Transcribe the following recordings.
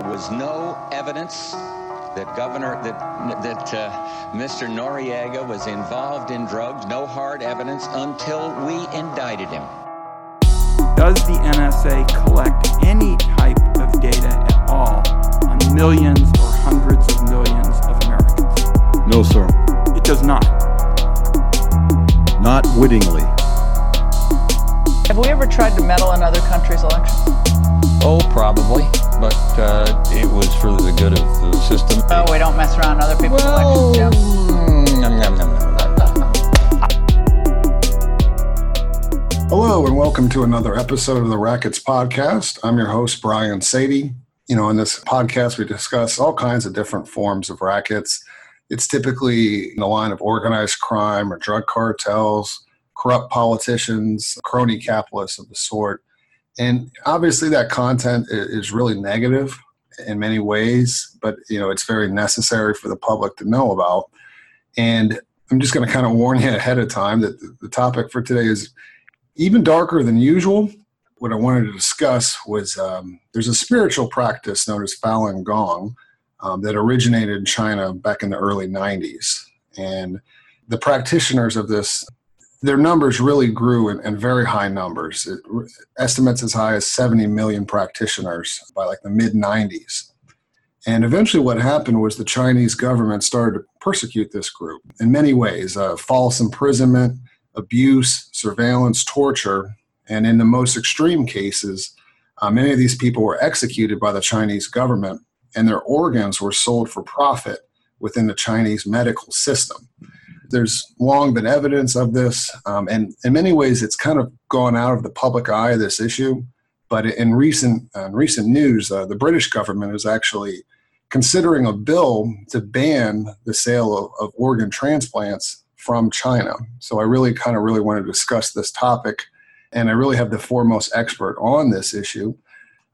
There was no evidence that Governor that that uh, Mr. Noriega was involved in drugs. No hard evidence until we indicted him. Does the NSA collect any type of data at all on millions or hundreds of millions of Americans? No, sir. It does not. Not wittingly. Have we ever tried to meddle in other countries' elections? Oh, probably, but uh, it was for the good of the system. Oh, we don't mess around other people's well, elections, Jim. mm, nom, nom, nom, nom, nom. Hello, and welcome to another episode of the Rackets Podcast. I'm your host, Brian Sadie. You know, in this podcast, we discuss all kinds of different forms of rackets. It's typically in the line of organized crime or drug cartels, corrupt politicians, crony capitalists of the sort. And obviously, that content is really negative in many ways, but you know it's very necessary for the public to know about. And I'm just going to kind of warn you ahead of time that the topic for today is even darker than usual. What I wanted to discuss was um, there's a spiritual practice known as Falun Gong um, that originated in China back in the early 90s, and the practitioners of this their numbers really grew in, in very high numbers. It, estimates as high as 70 million practitioners by like the mid 90s. And eventually, what happened was the Chinese government started to persecute this group in many ways uh, false imprisonment, abuse, surveillance, torture, and in the most extreme cases, uh, many of these people were executed by the Chinese government and their organs were sold for profit within the Chinese medical system there's long been evidence of this, um, and in many ways, it's kind of gone out of the public eye. This issue, but in recent uh, recent news, uh, the British government is actually considering a bill to ban the sale of, of organ transplants from China. So I really kind of really want to discuss this topic, and I really have the foremost expert on this issue.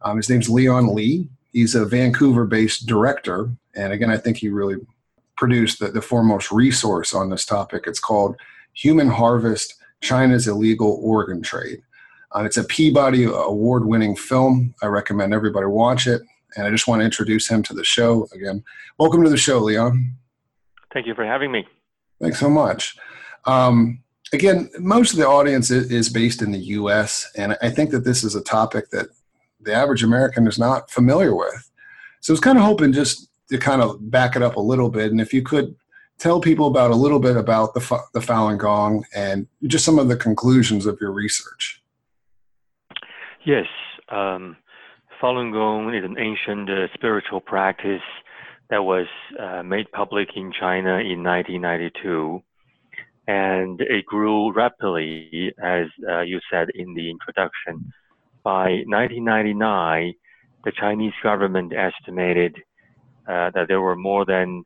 Um, his name's Leon Lee. He's a Vancouver-based director, and again, I think he really produced the, the foremost resource on this topic. It's called Human Harvest China's Illegal Organ Trade. Uh, it's a Peabody award winning film. I recommend everybody watch it. And I just want to introduce him to the show again. Welcome to the show, Leon. Thank you for having me. Thanks so much. Um, again, most of the audience is based in the US, and I think that this is a topic that the average American is not familiar with. So I was kind of hoping just to kind of back it up a little bit, and if you could tell people about a little bit about the the Falun Gong and just some of the conclusions of your research. Yes, um, Falun Gong is an ancient uh, spiritual practice that was uh, made public in China in 1992, and it grew rapidly, as uh, you said in the introduction. By 1999, the Chinese government estimated uh, that there were more than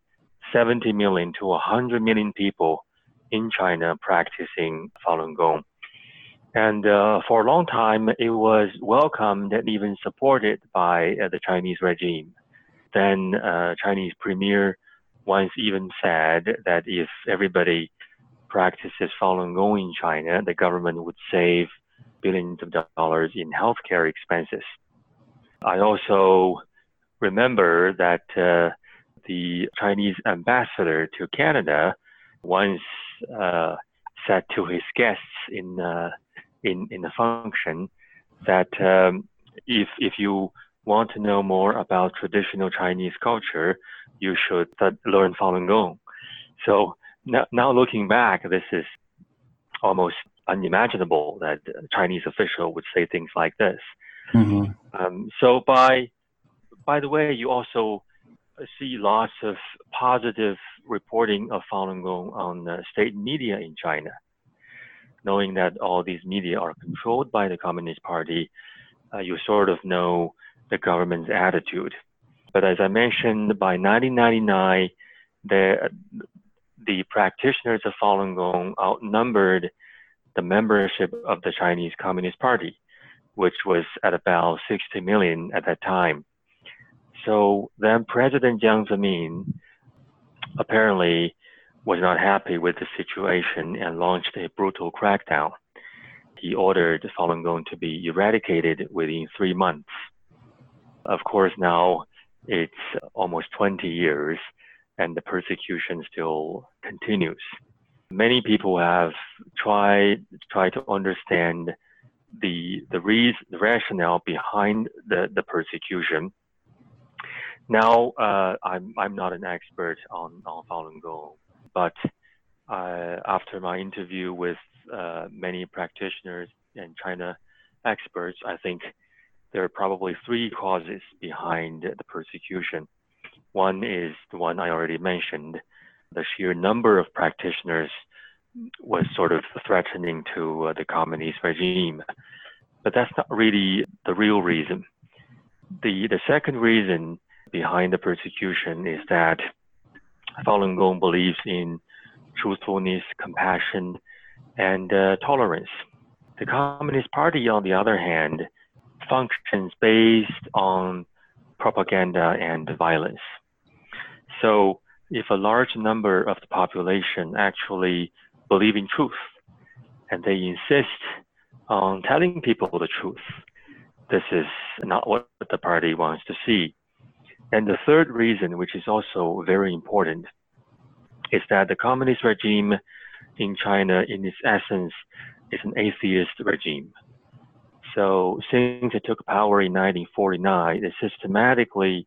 70 million to 100 million people in China practicing Falun Gong. And uh, for a long time, it was welcomed and even supported by uh, the Chinese regime. Then uh, Chinese premier once even said that if everybody practices Falun Gong in China, the government would save billions of dollars in healthcare expenses. I also remember that uh, the Chinese ambassador to Canada once uh, said to his guests in uh, in in the function that um, if if you want to know more about traditional Chinese culture, you should learn Falun Gong. So now, now looking back, this is almost unimaginable that a Chinese official would say things like this. Mm-hmm. Um, so by by the way, you also see lots of positive reporting of Falun Gong on state media in China. Knowing that all these media are controlled by the Communist Party, uh, you sort of know the government's attitude. But as I mentioned, by 1999, the, the practitioners of Falun Gong outnumbered the membership of the Chinese Communist Party, which was at about 60 million at that time. So then President Jiang Zemin apparently was not happy with the situation and launched a brutal crackdown. He ordered Falun Gong to be eradicated within three months. Of course, now it's almost 20 years and the persecution still continues. Many people have tried tried to understand the the reason, the rationale behind the, the persecution. Now, uh, I'm I'm not an expert on on Falun Gong, but uh, after my interview with uh, many practitioners and China experts, I think there are probably three causes behind the persecution. One is the one I already mentioned. The sheer number of practitioners was sort of threatening to uh, the communist regime. But that's not really the real reason. The, the second reason behind the persecution is that Falun Gong believes in truthfulness, compassion, and uh, tolerance. The Communist Party, on the other hand, functions based on propaganda and violence. So, if a large number of the population actually believe in truth and they insist on telling people the truth, this is not what the party wants to see. And the third reason, which is also very important, is that the communist regime in China, in its essence, is an atheist regime. So since it took power in 1949, it systematically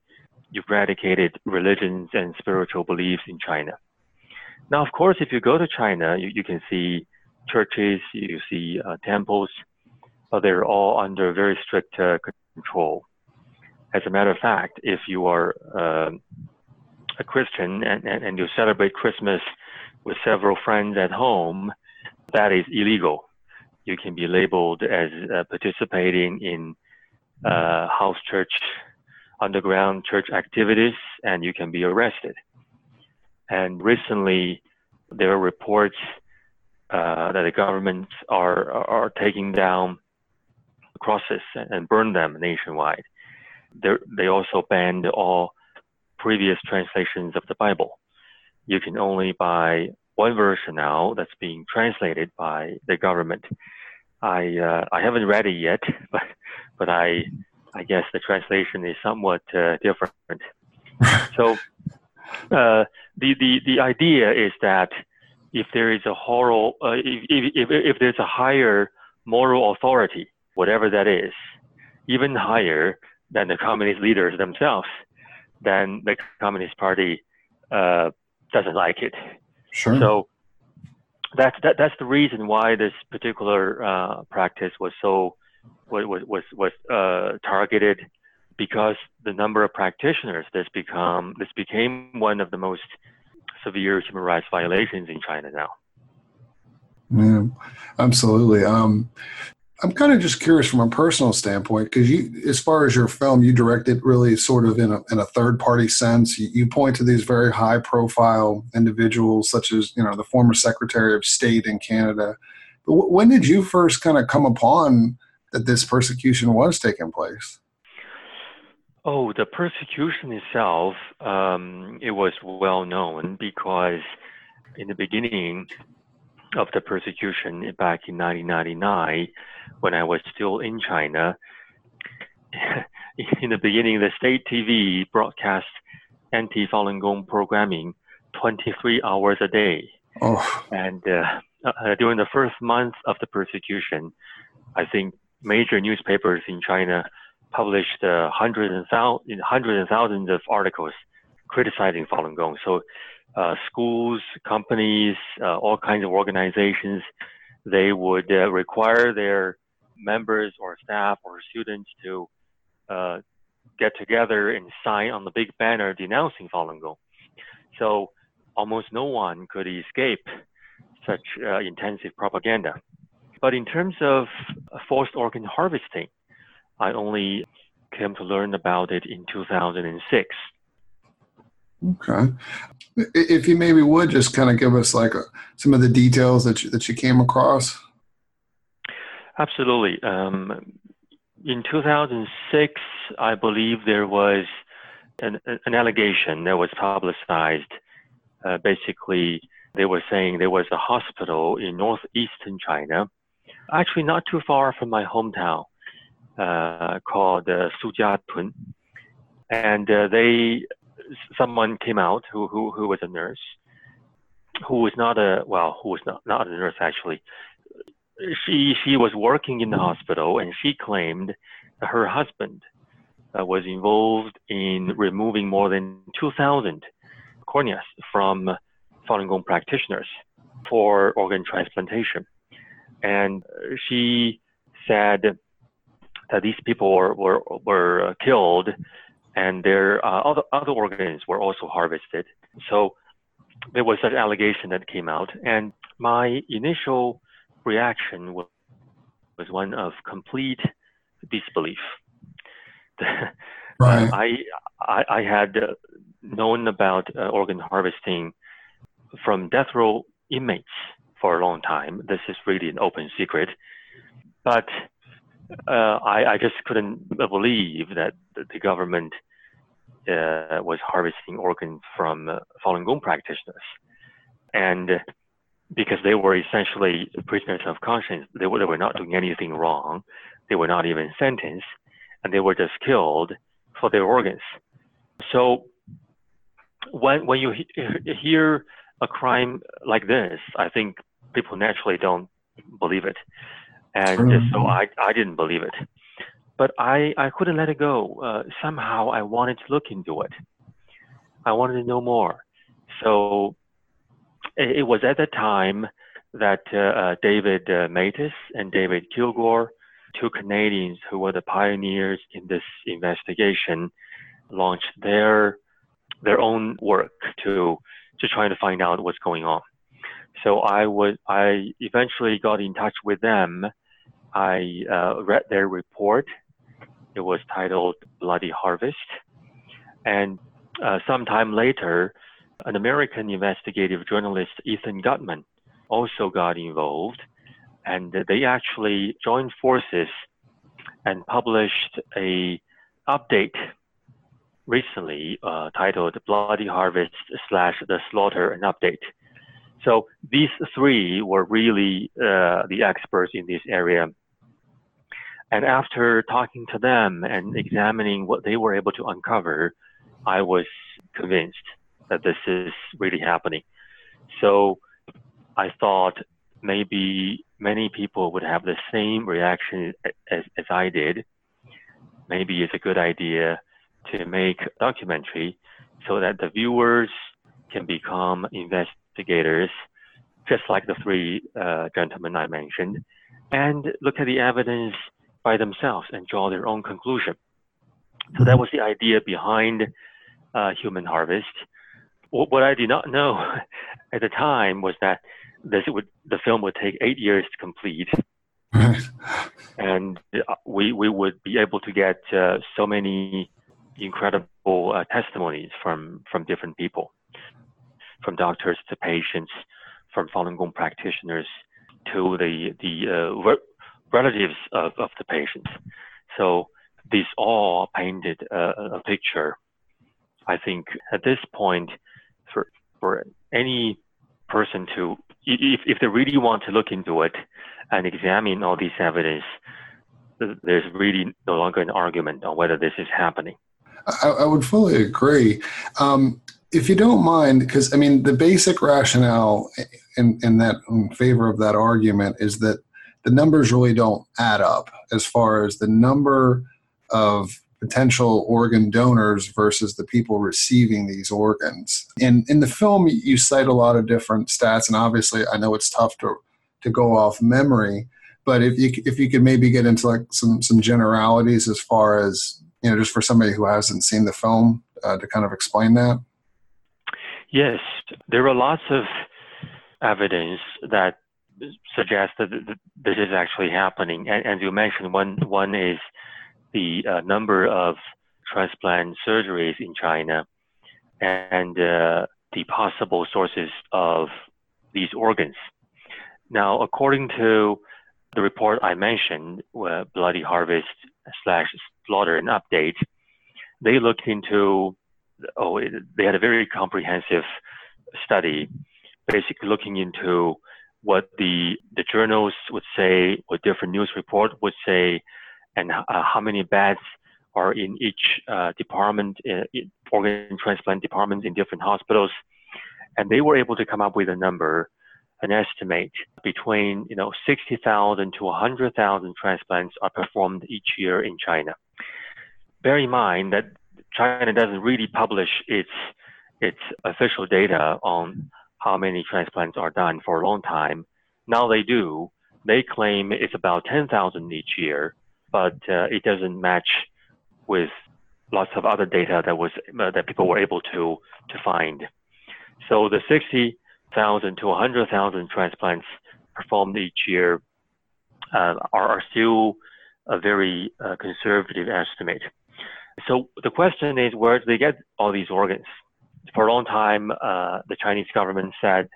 eradicated religions and spiritual beliefs in China. Now, of course, if you go to China, you, you can see churches, you see uh, temples, but they're all under very strict uh, control. As a matter of fact, if you are uh, a Christian and, and, and you celebrate Christmas with several friends at home, that is illegal. You can be labeled as uh, participating in uh, house church, underground church activities, and you can be arrested. And recently, there are reports uh, that the government are are taking down crosses and burn them nationwide. They're, also banned all previous translations of the Bible. You can only buy one version now that's being translated by the government. I uh, I haven't read it yet, but but I I guess the translation is somewhat uh, different. so uh, the, the, the idea is that if there is a moral, uh, if, if, if there's a higher moral authority, whatever that is, even higher than the communist leaders themselves, then the Communist Party uh, doesn't like it. Sure. So that's that, that's the reason why this particular uh, practice was so was was was uh, targeted because the number of practitioners this become this became one of the most severe human rights violations in China now. Yeah, absolutely. Um, I'm kind of just curious from a personal standpoint because you, as far as your film, you directed really sort of in a, in a third party sense. You, you point to these very high profile individuals, such as you know the former Secretary of State in Canada. But w- when did you first kind of come upon that this persecution was taking place? Oh, the persecution itself, um, it was well known because in the beginning of the persecution back in 1999, when I was still in China, in the beginning, the state TV broadcast anti Falun Gong programming 23 hours a day. Oh. And uh, uh, during the first month of the persecution, I think major newspapers in China published uh, hundreds and thousands, hundreds and thousands of articles criticizing Falun Gong. So, uh, schools, companies, uh, all kinds of organizations, they would uh, require their members or staff or students to uh, get together and sign on the big banner denouncing Falun Gong. So, almost no one could escape such uh, intensive propaganda. But in terms of forced organ harvesting, I only came to learn about it in 2006. Okay. If you maybe would just kind of give us like a, uh, some of the details that you, that you came across. Absolutely. Um, in 2006, I believe there was an, an allegation that was publicized. Uh, basically, they were saying there was a hospital in northeastern China, actually not too far from my hometown, uh, called uh, Sujiatun. and uh, they someone came out who, who who was a nurse, who was not a well, who was not not a nurse actually. She she was working in the hospital, and she claimed that her husband uh, was involved in removing more than 2,000 corneas from Falun Gong practitioners for organ transplantation. And she said that these people were, were, were killed and their uh, other, other organs were also harvested. So there was an allegation that came out. And my initial reaction was, was one of complete disbelief. right. I, I, I had known about uh, organ harvesting from death row inmates for a long time. This is really an open secret. But uh, I, I, just couldn't believe that the government uh, was harvesting organs from uh, Falun Gong practitioners. And because they were essentially prisoners of conscience, they were, they were not doing anything wrong. They were not even sentenced, and they were just killed for their organs. So when, when you he- hear a crime like this, I think people naturally don't believe it. And mm-hmm. so I, I didn't believe it. But I, I couldn't let it go. Uh, somehow I wanted to look into it. I wanted to know more. So it, was at that time that uh, uh, David uh, Matas and David Kilgour, two Canadians who were the pioneers in this investigation, launched their their own work to to try to find out what's going on. So I was I eventually got in touch with them. I uh, read their report. It was titled Bloody Harvest, and uh, sometime later, an American investigative journalist, Ethan Gutmann, also got involved, and they actually joined forces and published a update recently uh, titled Bloody Harvest slash The Slaughter and Update. So these three were really uh, the experts in this area. And after talking to them and examining what they were able to uncover, I was convinced that this is really happening. So I thought maybe many people would have the same reaction as, as I did. Maybe it's a good idea to make a documentary so that the viewers can become investigators, just like the three uh, gentlemen I mentioned, and look at the evidence by themselves and draw their own conclusion. So that was the idea behind uh, Human Harvest. What I did not know at the time was that this would the film would take eight years to complete, and uh, we we would be able to get uh, so many incredible uh, testimonies from from different people, from doctors to patients, from Falun Gong practitioners to the the uh, re- relatives of, of the patients. So these all painted a picture. I think at this point, for for any person to if if they really want to look into it and examine all these evidence, there's really no longer an argument on whether this is happening. I, I would fully agree. Um, if you don't mind, because I mean, the basic rationale in, in that in favor of that argument is that the numbers really don't add up as far as the number of potential organ donors versus the people receiving these organs. And in the film, you cite a lot of different stats, and obviously, I know it's tough to to go off memory. But if you if you could maybe get into like some some generalities as far as you know, just for somebody who hasn't seen the film uh, to kind of explain that? Yes, there are lots of evidence that suggests that this is actually happening. And, and you mentioned one one is the uh, number of transplant surgeries in China and uh, the possible sources of these organs. Now, according to the report I mentioned, uh, Bloody Harvest slash Slaughter and Update, they looked into, oh, they had a very comprehensive study, basically looking into what the, the journals would say, what different news report would say, and uh, how many beds are in each uh, department, uh, organ transplant departments in different hospitals, and they were able to come up with a number, an estimate between you know 60,000 to 100,000 transplants are performed each year in China. Bear in mind that China doesn't really publish its its official data on how many transplants are done for a long time. Now they do. They claim it's about 10,000 each year, but uh, it doesn't match with lots of other data that was uh, that people were able to to find. So the 60,000 to 100,000 transplants performed each year uh, are, are, still a very uh, conservative estimate. So the question is, where do they get all these organs? For a long time, uh, the Chinese government said,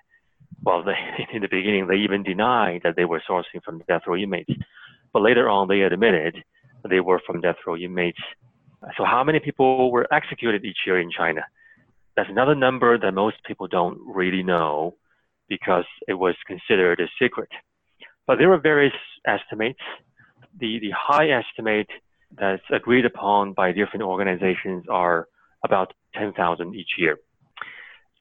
well, they, in the beginning, they even denied that they were sourcing from death row inmates. But later on, they admitted they were from death row inmates. So how many people were executed each year in China? That's another number that most people don't really know because it was considered a secret. But there are various estimates. The, the high estimate that's agreed upon by different organizations are about 10,000 each year.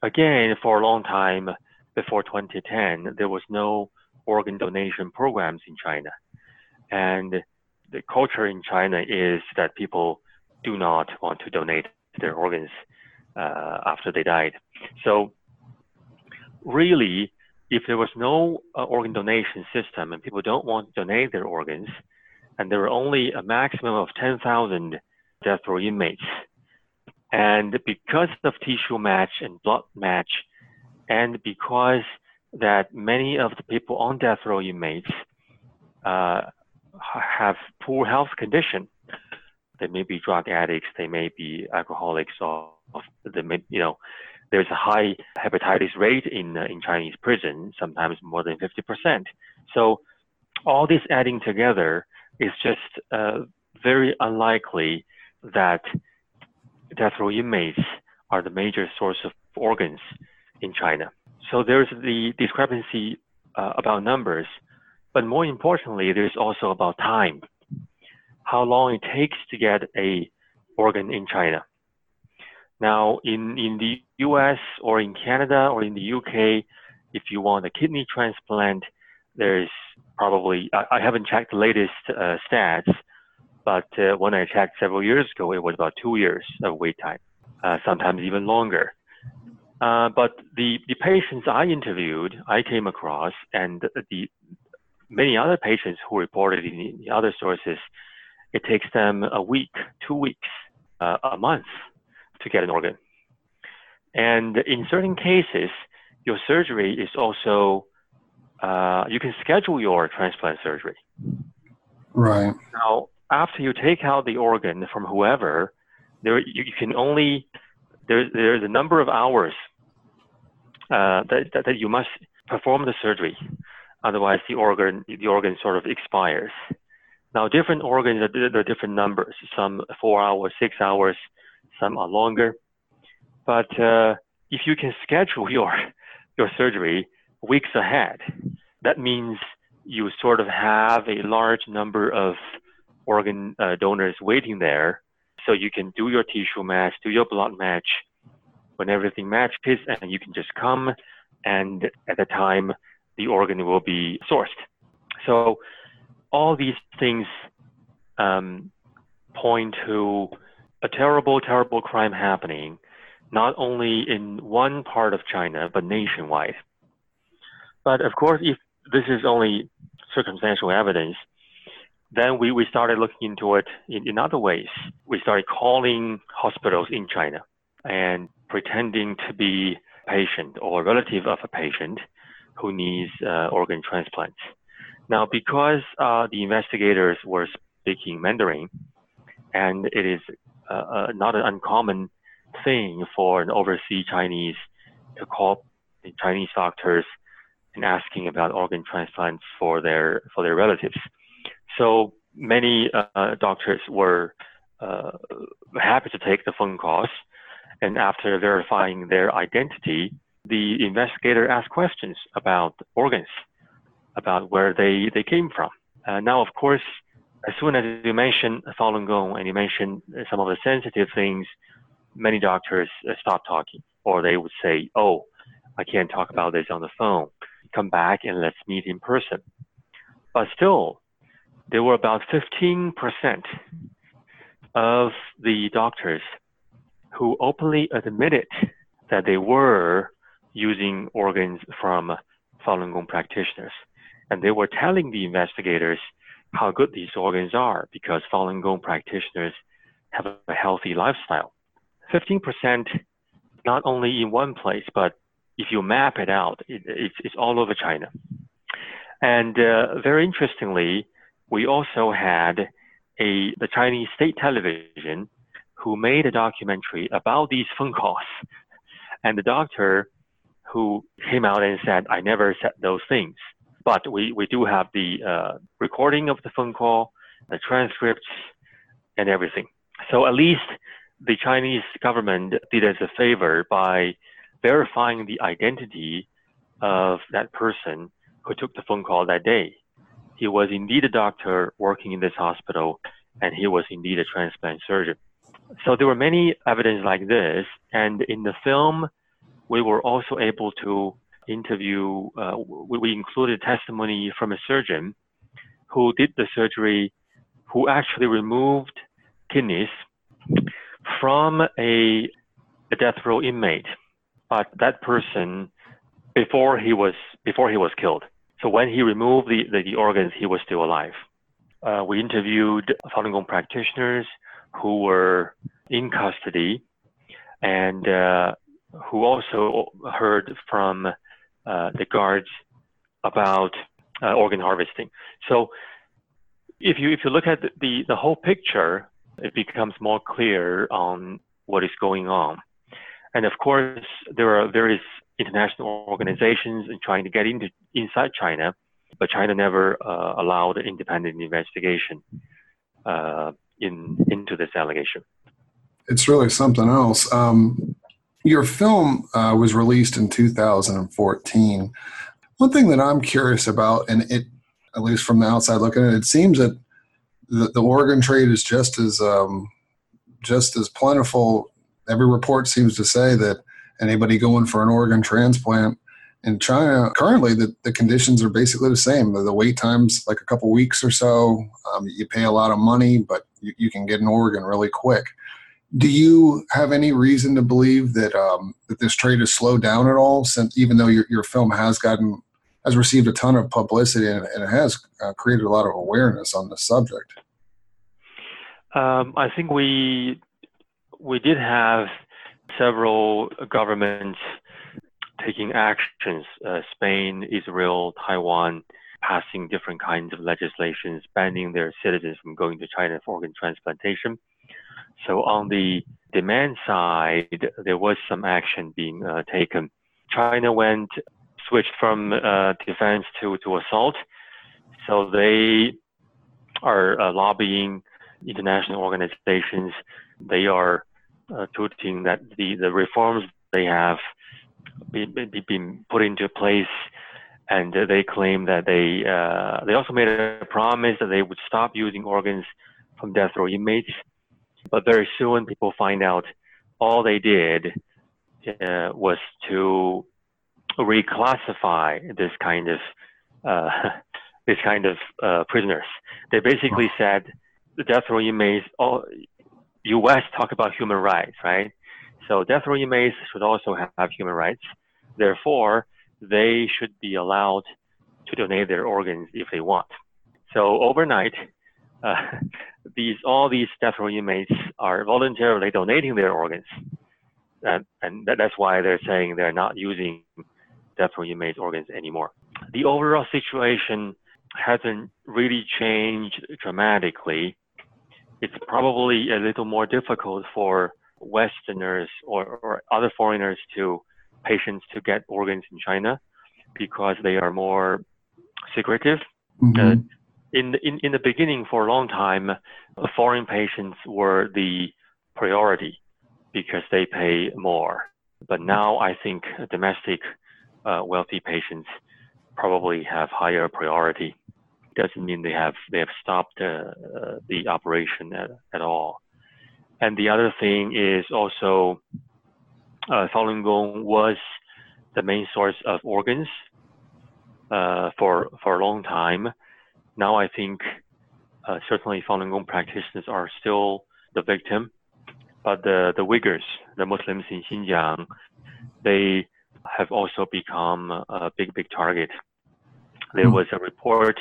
Again, for a long time before 2010, there was no organ donation programs in China. And the culture in China is that people do not want to donate their organs uh, after they died. So, really, if there was no uh, organ donation system and people don't want to donate their organs, and there were only a maximum of 10,000 death row inmates. And because of tissue match and blood match, and because that many of the people on death row inmates uh, have poor health condition, they may be drug addicts, they may be alcoholics, or they may, you know, there's a high hepatitis rate in uh, in Chinese prison, sometimes more than 50%. So all this adding together is just uh, very unlikely that death row inmates are the major source of organs in China. So there's the discrepancy uh, about numbers, but more importantly, there's also about time, how long it takes to get a organ in China. Now, in, in the US or in Canada or in the UK, if you want a kidney transplant, there's probably, I, I haven't checked the latest uh, stats, but uh, when I checked several years ago, it was about two years of wait time, uh, sometimes even longer. Uh, but the, the patients I interviewed, I came across, and the many other patients who reported in the other sources, it takes them a week, two weeks, uh, a month to get an organ. And in certain cases, your surgery is also uh, you can schedule your transplant surgery. Right. Now, after you take out the organ from whoever, there you, you can only there, there's a number of hours uh, that, that, that you must perform the surgery. Otherwise, the organ the organ sort of expires. Now, different organs are, are different numbers. Some four hours, six hours, some are longer. But uh, if you can schedule your your surgery weeks ahead. That means you sort of have a large number of organ uh, donors waiting there. So you can do your tissue match, do your blood match when everything matches, and you can just come and at the time the organ will be sourced. So all these things um, point to a terrible, terrible crime happening, not only in one part of China, but nationwide. But of course, if this is only circumstantial evidence, then we, we started looking into it in, in other ways. We started calling hospitals in China and pretending to be a patient or relative of a patient who needs uh, organ transplants. Now, because uh, the investigators were speaking Mandarin, and it is uh, uh not an uncommon thing for an overseas Chinese to call Chinese doctors and asking about organ transplants for their for their relatives. So many uh, doctors were uh, happy to take the phone calls, and after verifying their identity, the investigator asked questions about organs, about where they they came from. Uh, now, of course, as soon as you mention Falun Gong and you mention some of the sensitive things, many doctors uh, stop talking, or they would say, "Oh, I can't talk about this on the phone. Come back and let's meet in person." But still, there were about 15% of the doctors who openly admitted that they were using organs from Falun Gong practitioners. And they were telling the investigators how good these organs are because Falun Gong practitioners have a healthy lifestyle. 15% not only in one place, but if you map it out, it, it's, it's, all over China. And uh, very interestingly, we also had a the Chinese state television who made a documentary about these phone calls, and the doctor who came out and said, "I never said those things." But we, we do have the uh, recording of the phone call, the transcripts, and everything. So at least the Chinese government did us a favor by verifying the identity of that person who took the phone call that day. He was indeed a doctor working in this hospital, and he was indeed a transplant surgeon. So there were many evidence like this, and in the film, we were also able to interview, uh, we, we included testimony from a surgeon who did the surgery, who actually removed kidneys from a, a death row inmate, but that person before he was before he was killed. So when he removed the, the, the organs, he was still alive. Uh, we interviewed Falun Gong practitioners who were in custody and uh, who also heard from uh, the guards about uh, organ harvesting. So if you if you look at the, the, whole picture, it becomes more clear on what is going on. And of course, there are various international organizations trying to get into inside China, but China never uh, allowed independent investigation uh, in into this allegation. It's really something else. Um, your film uh, was released in 2014. One thing that I'm curious about, and it, at least from the outside looking at it, it seems that the, the organ trade is just as um, just as plentiful. Every report seems to say that anybody going for an organ transplant in China currently the, the conditions are basically the same. The, the wait time's like a couple weeks or so. Um, you pay a lot of money, but you, you can get an organ really quick. Do you have any reason to believe that um, that this trade has slowed down at all? Since even though your, your film has gotten has received a ton of publicity and, and it has uh, created a lot of awareness on the subject. Um, I think we we did have several governments taking actions. Uh, Spain, Israel, Taiwan passing different kinds of legislations banning their citizens from going to China for organ transplantation. So on the demand side, there was some action being uh, taken. China went switched from uh, defense to, to assault. So they are uh, lobbying international organizations. They are uh, touting that the, the reforms they have been, been put into place and they claim that they uh, they also made a promise that they would stop using organs from death row inmates but very soon, people find out all they did uh, was to reclassify this kind of uh, this kind of uh, prisoners. They basically said the death row inmates, all U.S. talk about human rights, right? So death row inmates should also have, have human rights. Therefore, they should be allowed to donate their organs if they want. So overnight, uh, these all these death row inmates are voluntarily donating their organs, and, and that, that's why they're saying they're not using death row inmates organs anymore. The overall situation hasn't really changed dramatically. It's probably a little more difficult for Westerners or, or other foreigners to patients to get organs in China because they are more secretive. Mm-hmm. Uh, in, in, in the beginning, for a long time, foreign patients were the priority because they pay more. But now I think domestic uh, wealthy patients probably have higher priority. doesn't mean they have they have stopped uh, the operation at, at all. And the other thing is also uh, Falun Gong was the main source of organs uh, for for a long time. Now I think uh, certainly Falun Gong practitioners are still the victim, but the the Uyghurs, the Muslims in Xinjiang, they have also become a big big target. There hmm. was a report,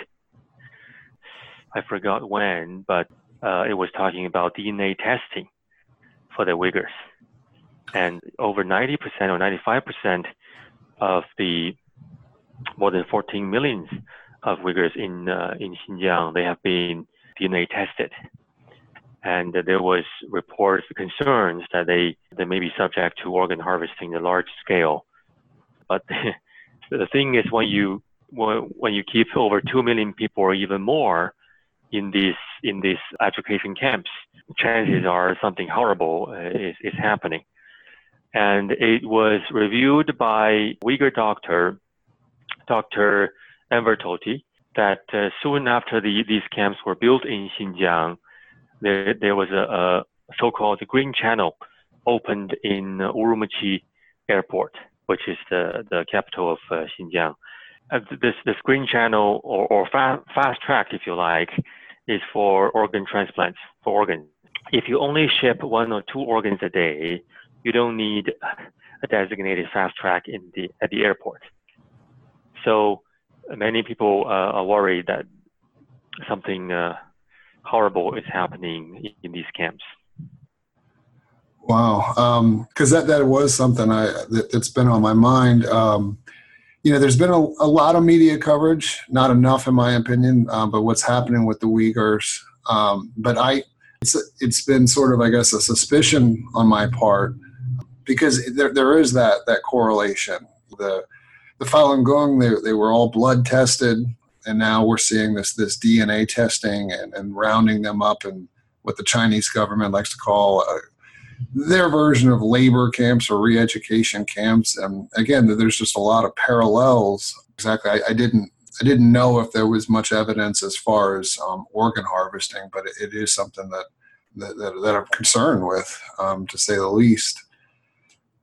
I forgot when, but uh, it was talking about DNA testing for the Uyghurs, and over 90% or 95% of the more than 14 million of Uyghurs in uh, in Xinjiang, they have been DNA tested, and there was reports concerns that they they may be subject to organ harvesting at a large scale. But the thing is, when you when you keep over two million people or even more in these in these education camps, chances are something horrible uh, is, is happening. And it was reviewed by Uyghur doctor, Dr. Enver Tohti, that uh, soon after the, these camps were built in Xinjiang, there, there was a, a so-called green channel opened in Urumqi airport, which is the, the capital of uh, Xinjiang. Uh, this, this green channel or, or fa- fast track, if you like, is for organ transplants, for organs. If you only ship one or two organs a day, you don't need a designated fast track in the, at the airport. So many people uh, are worried that something uh, horrible is happening in these camps. Wow, because um, that that was something I that, has been on my mind. Um, you know, there's been a, a, lot of media coverage, not enough in my opinion, um, but what's happening with the Uyghurs. Um, but I, it's it's been sort of, I guess, a suspicion on my part because there there is that that correlation. The the Falun Gong, they, they were all blood tested, and now we're seeing this this DNA testing and, and rounding them up and what the Chinese government likes to call uh, their version of labor camps or re-education camps. And again, there's just a lot of parallels. Exactly, I, I didn't I didn't know if there was much evidence as far as um, organ harvesting, but it, it is something that that, that, that I'm concerned with, um, to say the least.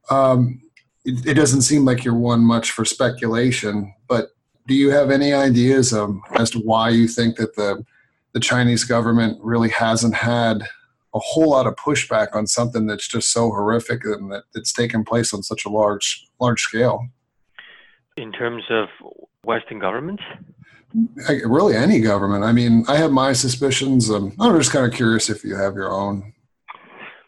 Um, it, it, doesn't seem like you're one much for speculation, but do you have any ideas um, as to why you think that the the Chinese government really hasn't had a whole lot of pushback on something that's just so horrific and that it's taken place on such a large large scale? In terms of Western governments? I, really, any government. I mean, I have my suspicions. Um, I'm just kind of curious if you have your own.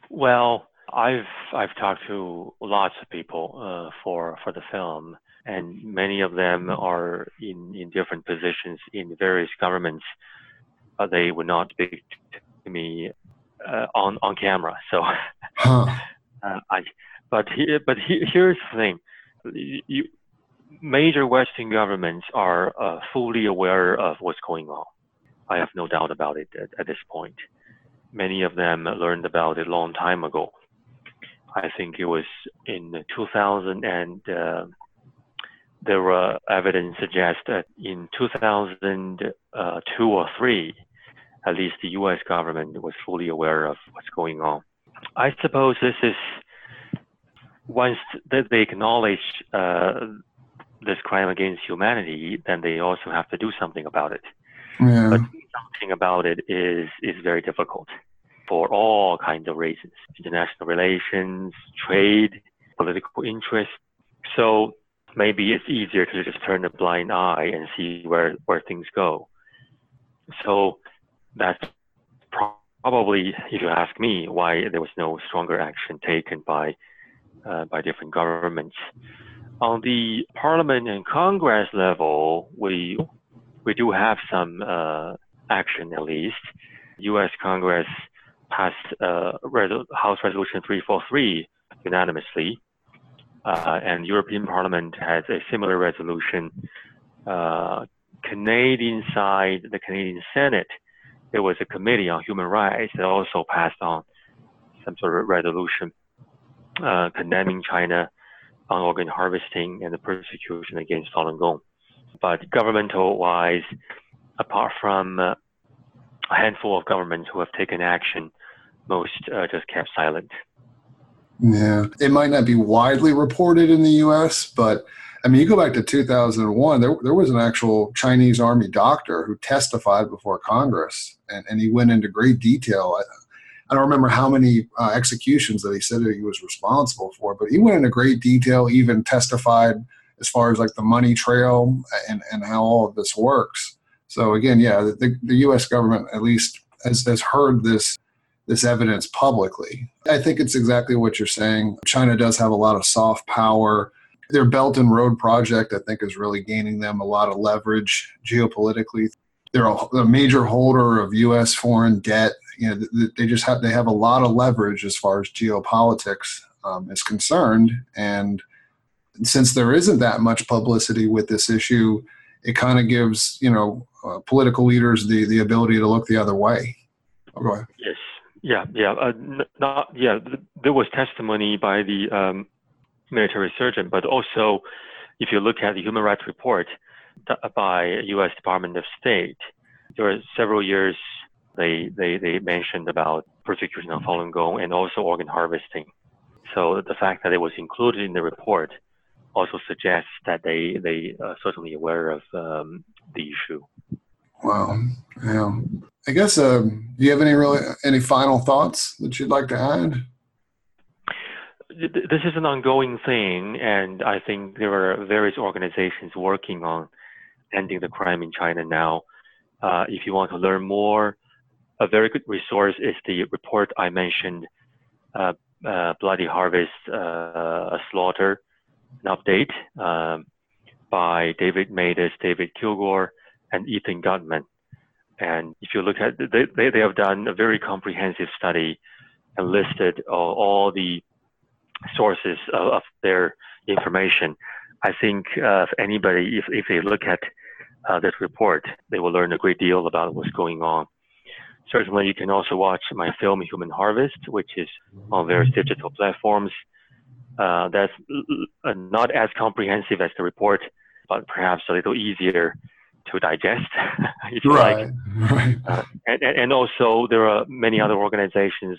Well, I've I've talked to lots of people uh, for for the film, and many of them are in in different positions in various governments. Uh, they would not speak to me uh, on on camera. So, huh. Uh, I but he, but he, here's the thing: you, major Western governments are uh, fully aware of what's going on. I have no doubt about it at, at this point. Many of them learned about it a long time ago I think it was in 2000 and uh, there were evidence suggests that in 2002 or three, at least the U.S. government was fully aware of what's going on. I suppose this is once that they acknowledge uh, this crime against humanity, then they also have to do something about it. Yeah. But something about it is is very difficult for all kinds of reasons international relations, trade, political interest. So maybe it's easier to just turn a blind eye and see where, where things go. So that's probably, if you ask me, why there was no stronger action taken by uh, by different governments. On the Parliament and Congress level, we we do have some uh, action at least. U.S. Congress passed uh, House Resolution 343 unanimously, uh, and European Parliament has a similar resolution. Uh, Canadian side, the Canadian Senate, there was a committee on human rights that also passed on some sort of resolution uh, condemning China on organ harvesting and the persecution against Falun Gong. But governmental wise, apart from uh, a handful of governments who have taken action, most uh, just kept silent. Yeah, it might not be widely reported in the U.S., but I mean, you go back to 2001, there, there was an actual Chinese army doctor who testified before Congress, and, and he went into great detail. I, I don't remember how many uh, executions that he said that he was responsible for, but he went into great detail, even testified as far as like the money trail and, and how all of this works. So again, yeah, the, the U.S. government at least has, has heard this this evidence publicly. I think it's exactly what you're saying. China does have a lot of soft power their Belt and Road project, I think, is really gaining them a lot of leverage geopolitically. They're a, a major holder of U.S. foreign debt. You know, they just have they have a lot of leverage as far as geopolitics um, is concerned. And since there isn't that much publicity with this issue, it kind of gives you know uh, political leaders the the ability to look the other way. Oh, go ahead. Yes. Yeah. Yeah. Uh, not. Yeah. There was testimony by the um, military surgeon, but also if you look at the human rights report by U.S. Department of State, there are several years they, they, they mentioned about persecution of Falun Gong and also organ harvesting. So the fact that it was included in the report also suggests that they they are certainly aware of um, the issue. Wow. Yeah. I guess. Uh, do you have any really any final thoughts that you'd like to add? this is an ongoing thing, and I think there are various organizations working on ending the crime in China now. Uh, if you want to learn more, a very good resource is the report I mentioned, uh, uh, Bloody Harvest, uh, a Slaughter, an update um, by David Matas, David Kilgour, and Ethan Gutmann. And if you look at, they, they, have done a very comprehensive study and listed all, all the sources of, of their information. I think uh, if anybody, if, if they look at uh, this report, they will learn a great deal about what's going on. Certainly, you can also watch my film Human Harvest, which is on various digital platforms. Uh, that's uh, not as comprehensive as the report, but perhaps a little easier to digest, right. like. Right. Uh, and, and also, there are many other organizations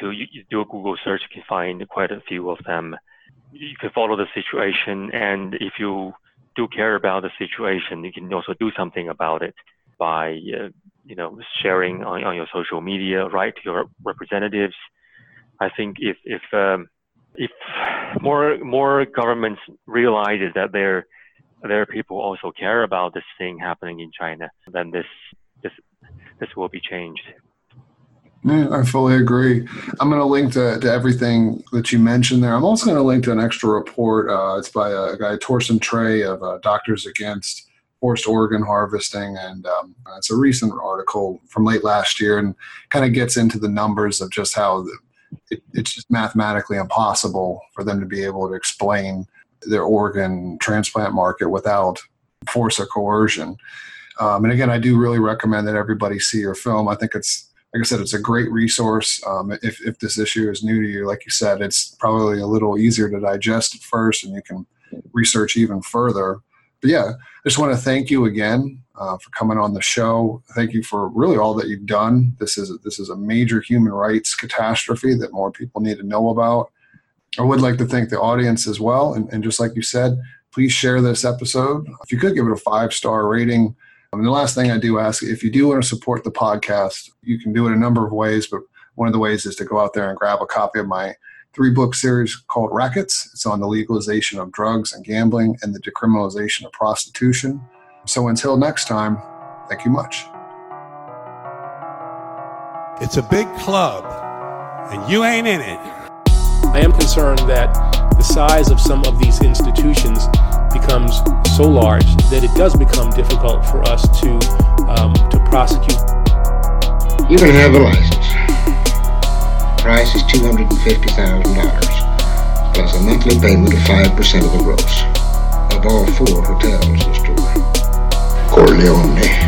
to you, you do a Google search, you can find quite a few of them. You can follow the situation, and if you do care about the situation, you can also do something about it by uh, you know sharing on, on your social media, write to your representatives. I think if if um, if more more governments realizes that their their people also care about this thing happening in China, then this this this will be changed. Yeah, I fully agree. I'm going to link to, to everything that you mentioned there. I'm also going to link to an extra report. Uh, it's by a, guy, Torsten Trey of uh, Doctors Against Forced Organ Harvesting. And um, it's a recent article from late last year and kind of gets into the numbers of just how it, it's just mathematically impossible for them to be able to explain their organ transplant market without force or coercion. Um, and again, I do really recommend that everybody see your film. I think it's like I said, it's a great resource. Um, if, if this issue is new to you, like you said, it's probably a little easier to digest at first and you can research even further. But yeah, I just want to thank you again uh, for coming on the show. Thank you for really all that you've done. This is a, this is a major human rights catastrophe that more people need to know about. I would like to thank the audience as well. And, and just like you said, please share this episode. If you could give it a five star rating, um, and the last thing I do ask, if you do want to support the podcast, you can do it a number of ways, but one of the ways is to go out there and grab a copy of my three book series called Rackets. It's on the legalization of drugs and gambling and the decriminalization of prostitution. So until next time, thank you much. It's a big club, and you ain't in it. I am concerned that the size of some of these institutions becomes so large that it does become difficult for us to um, to prosecute. You can have a license. Price is two hundred and fifty thousand dollars, plus a monthly payment of five percent of the gross of all four hotels in the store. Corleone.